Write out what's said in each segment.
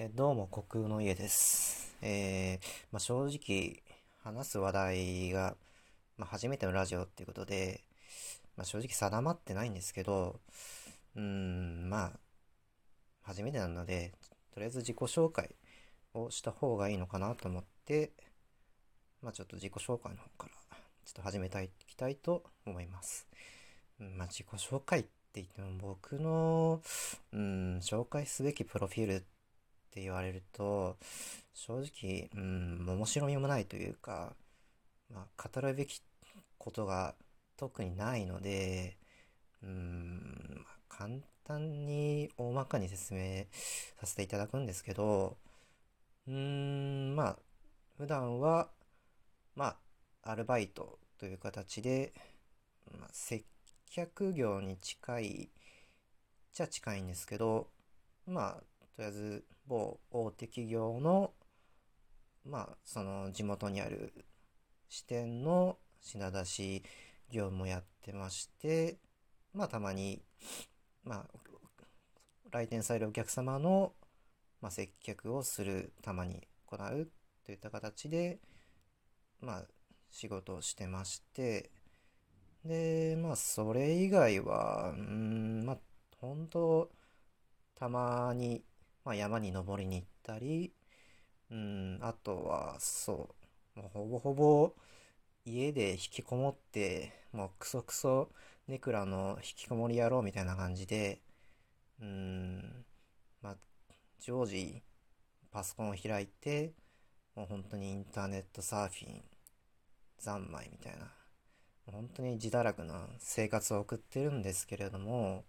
えどうも、虚空の家です。えーまあ、正直、話す話題が、まあ、初めてのラジオっていうことで、まあ、正直定まってないんですけど、うん、まあ、初めてなので、とりあえず自己紹介をした方がいいのかなと思って、まあ、ちょっと自己紹介の方から、ちょっと始めたい、いきたいと思います。まあ、自己紹介って言っても、僕の、うん、紹介すべきプロフィールってって言われると、正直、うん、面白みもないというか、まあ、語るべきことが特にないので、うん、まあ簡単に大まかに説明させていただくんですけど、うーん、まあ、普段は、まあ、アルバイトという形で、まあ、接客業に近いじゃ近いんですけど、まあ、とりあえず某大手企業の、まあ、その地元にある支店の品出し業務をやってまして、まあ、たまに、まあ、来店されるお客様の、まあ、接客をする、たまに行うといった形で、まあ、仕事をしてまして、で、まあ、それ以外は、うん、まあ、本当たまに、まあ、山に登りに行ったり、うん、あとは、そう、もうほぼほぼ家で引きこもって、もうクソクソネクラの引きこもり野郎みたいな感じで、うん、まあ、常時パソコンを開いて、もう本当にインターネットサーフィン、三昧みたいな、もう本当に自堕落な生活を送ってるんですけれども、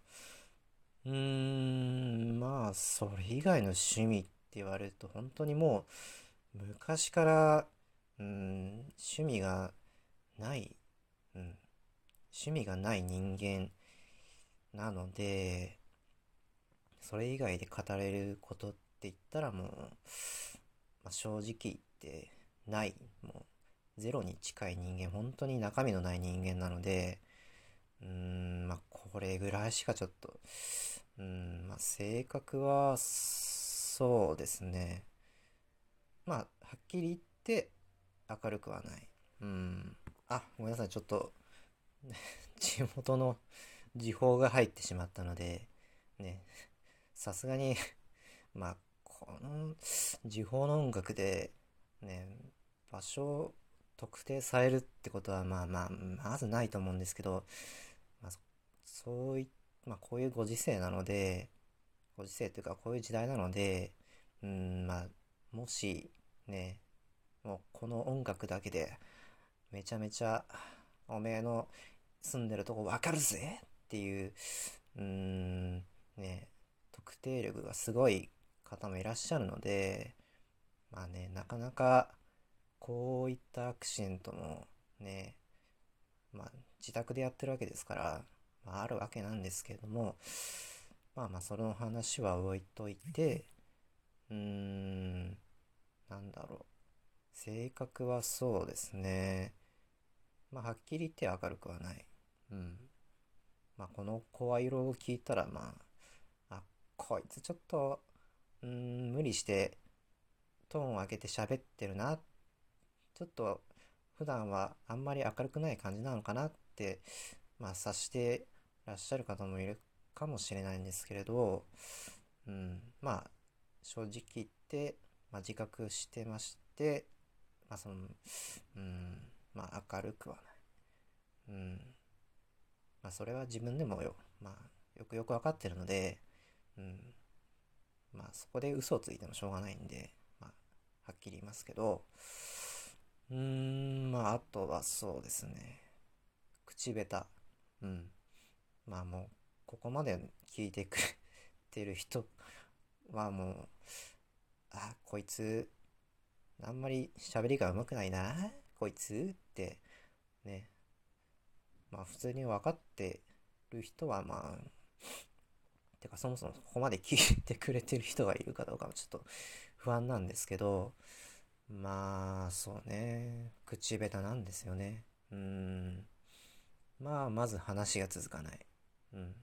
うーん、まあ、それ以外の趣味って言われると、本当にもう、昔から、うん、趣味がない、うん、趣味がない人間なので、それ以外で語れることって言ったらもう、まあ、正直言ってない、もう、ゼロに近い人間、本当に中身のない人間なので、うーん、まあ、これぐらいしかちょっと、うーん、まあ、性格は、そうですね。まあ、はっきり言って、明るくはない。うん。あ、ごめんなさい、ちょっと、地元の時報が入ってしまったので、ね、さすがに、まあ、この時報の音楽で、ね、場所特定されるってことは、まあまあ、まずないと思うんですけど、そうい、まあ、こういうご時世なので、ご時世というか、こういう時代なので、うん、まあ、もし、ね、もうこの音楽だけで、めちゃめちゃ、おめえの住んでるとこわかるぜっていう、うん、ね、特定力がすごい方もいらっしゃるので、まあね、なかなか、こういったアクシデントもね、まあ自宅でやってるわけですから、まああるわけなんですけれども、まあまあその話は置いといて、うーん、なんだろう。性格はそうですね。まあはっきり言って明るくはない。うん。まあこの声色を聞いたらまあ、あ、こいつちょっと、うん、無理してトーンを上げて喋ってるな。ちょっと普段はあんまり明るくない感じなのかなって、まあ察してらっしゃる方もいるかもしれないんですけれど、うん、まあ正直言って、まあ、自覚してまして、まあその、うん、まあ明るくはない。うん。まあそれは自分でもよ、まあよくよくわかってるので、うん。まあそこで嘘をついてもしょうがないんで、まあはっきり言いますけど、うーん、まああとはそうですね。口下手。うん。まあもう、ここまで聞いてくれてる人 はもう、あ、こいつ、あんまり喋りが上手くないな、こいつって、ね。まあ普通に分かってる人はまあ、てかそもそもここまで聞いてくれてる人がいるかどうかはちょっと不安なんですけど、まあ、そうね。口下手なんですよね。うん。まあ、まず話が続かない。うん。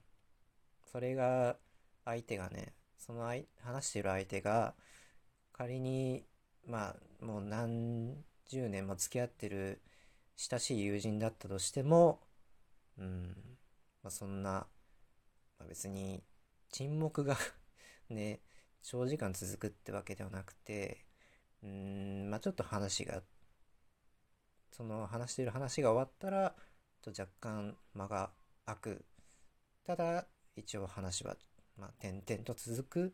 それが、相手がね、その話している相手が、仮に、まあ、もう何十年も付き合ってる親しい友人だったとしても、うん、まあ、そんな、まあ、別に沈黙が ね、長時間続くってわけではなくて、うん、まあちょっと話が、その話している話が終わったら、と若干間が空く。ただ、一応話は、まあ点々と続く、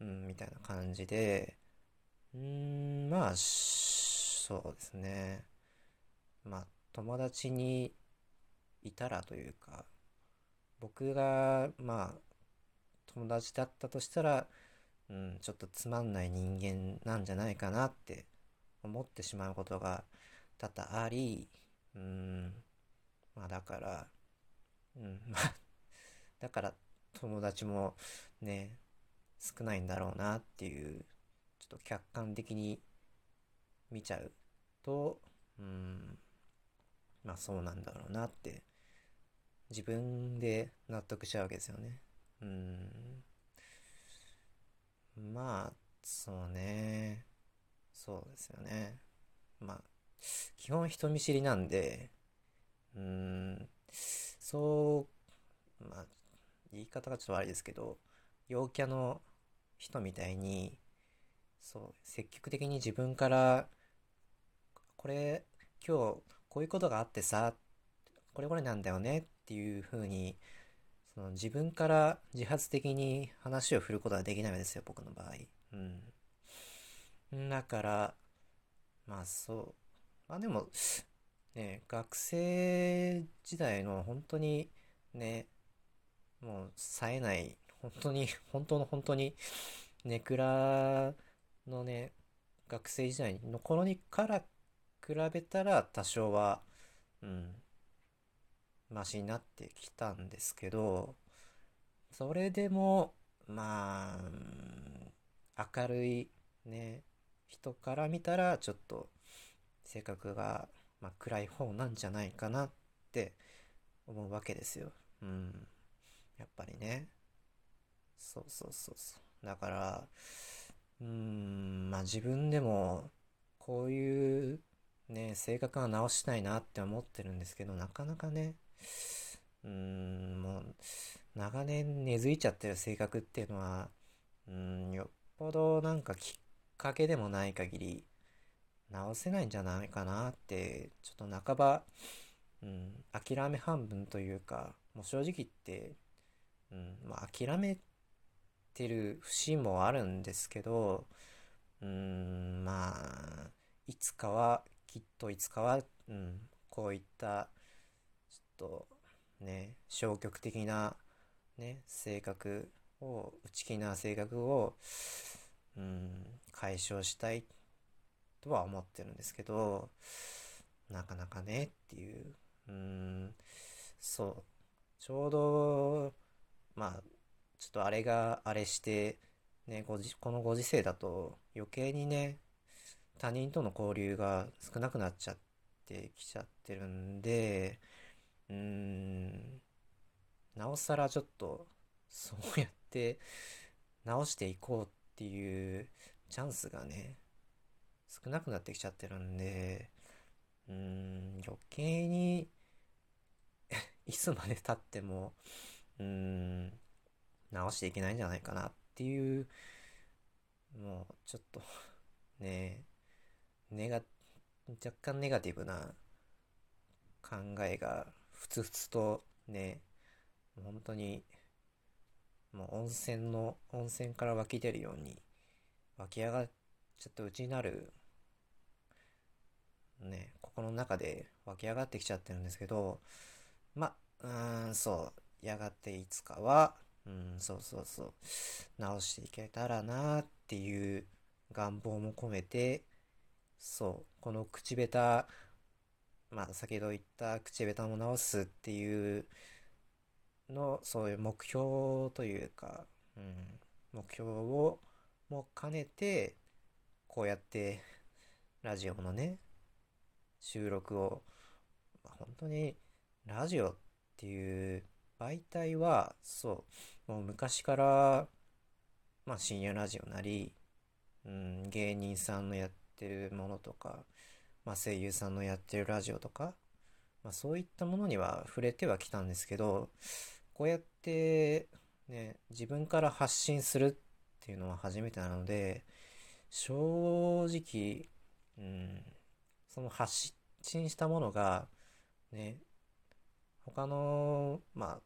うん、みたいな感じで、うん、まあ、そうですね。まあ、友達にいたらというか、僕が、まあ、友達だったとしたら、うん、ちょっとつまんない人間なんじゃないかなって思ってしまうことが多々あり、うん、まあだから、うん、まあ、だから友達もね、少ないんだろうなっていう、ちょっと客観的に見ちゃうと、うん、まあそうなんだろうなって自分で納得しちゃうわけですよね。うん。まあ、そうね。そうですよね。まあ、基本人見知りなんで、うーん、そう、まあ、言い方がちょっと悪いですけど、陽キャの人みたいに、そう、積極的に自分から、これ、今日、こういうことがあってさ、これこれなんだよねっていうふうに、その自分から自発的に話を振ることはできないんですよ、僕の場合。うん。だから、まあそう。まあでも、ね、学生時代の本当にね、もう冴えない、本当に、本当の本当に、ネクラのね、学生時代の頃にから比べたら多少は、うん、マシになってきたんですけど、それでも、まあ、明るいね、人から見たらちょっと性格が、まあ、暗い方なんじゃないかなって思うわけですよ。うん。やっぱりね。そうそうそうそう。だから、うーん、まあ自分でもこういうね、性格は直したいなって思ってるんですけど、なかなかね、うーん、もう、長年根付いちゃってる性格っていうのは、うん、よっぽどなんかきっかけでもない限り、直せないんじゃないかなって、ちょっと半ば、うん、諦め半分というか、もう正直言って、うん、まあ諦めてる節もあるんですけど、うん、まあ、いつかはきっといつかは、うん、こういった、ちょっと、ね、消極的な、ね、性格を、内気な性格を、うん、解消したいとは思ってるんですけど、なかなかねっていう、うん、そう、ちょうど、まあ、ちょっとあれがあれして、ね、ごじこのご時世だと余計にね、他人との交流が少なくなっちゃってきちゃってるんで、うーん、なおさらちょっと、そうやって直していこうっていうチャンスがね、少なくなってきちゃってるんで、うん、余計に いつまで経っても、うん、直していけないんじゃないかなっていう、もう、ちょっとね、ネガ、若干ネガティブな考えがふつふつとね、本当にもう温泉の、温泉から湧き出るように湧き上がっちゃってうちになるね、心の中で湧き上がってきちゃってるんですけど、ま、うーん、そう、やがていつかは、うん、そうそうそう、直していけたらなっていう願望も込めて、そう、この口下手、まあ先ほど言った口下手も直すっていうの、そういう目標というか、うん、目標をも兼ねて、こうやってラジオのね、収録を、まあ、本当にラジオっていう媒体は、そう、もう昔からまあ深夜ラジオなり、うん、芸人さんのやってるものとか、まあ声優さんのやってるラジオとか、まあそういったものには触れてはきたんですけど、こうやってね、自分から発信するっていうのは初めてなので、正直、うん、その発信したものが、ね、他の、まあ、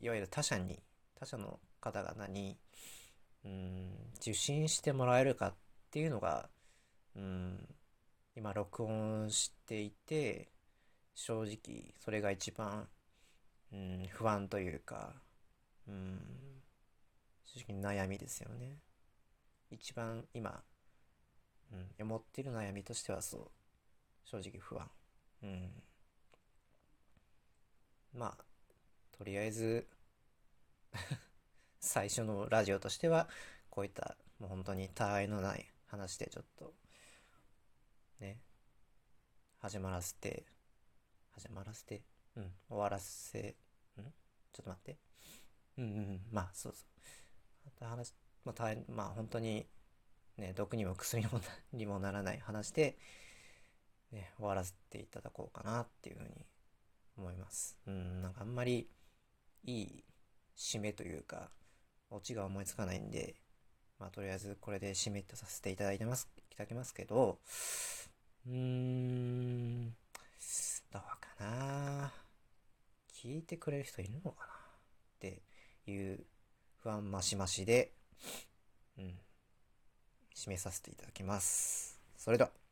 いわゆる他者に、他者の方々に、うん、受信してもらえるかっていうのが、うん、今録音していて、正直それが一番、うん、不安というか、うん、正直悩みですよね。一番今、うん、思ってる悩みとしてはそう、正直不安。うん。まあ、とりあえず 最初のラジオとしては、こういったもう本当に他愛のない話でちょっと、ね、始まらせて、始まらせて、うん、終わらせ、うんちょっと待って。うんうん、まあ、そうそう。また話、まあ、大まあ、本当に、ね、毒にも薬にもにもならない話で、ね、終わらせていただこうかなっていうふうに思います。うん、なんかあんまりいい締めというか、オチが思いつかないんで、まあとりあえずこれで締めとさせていただいてます、いただきますけど、うーん、どうかな聞いてくれる人いるのかなっていう不安マシマシで、うん、締めさせていただきます。それでは。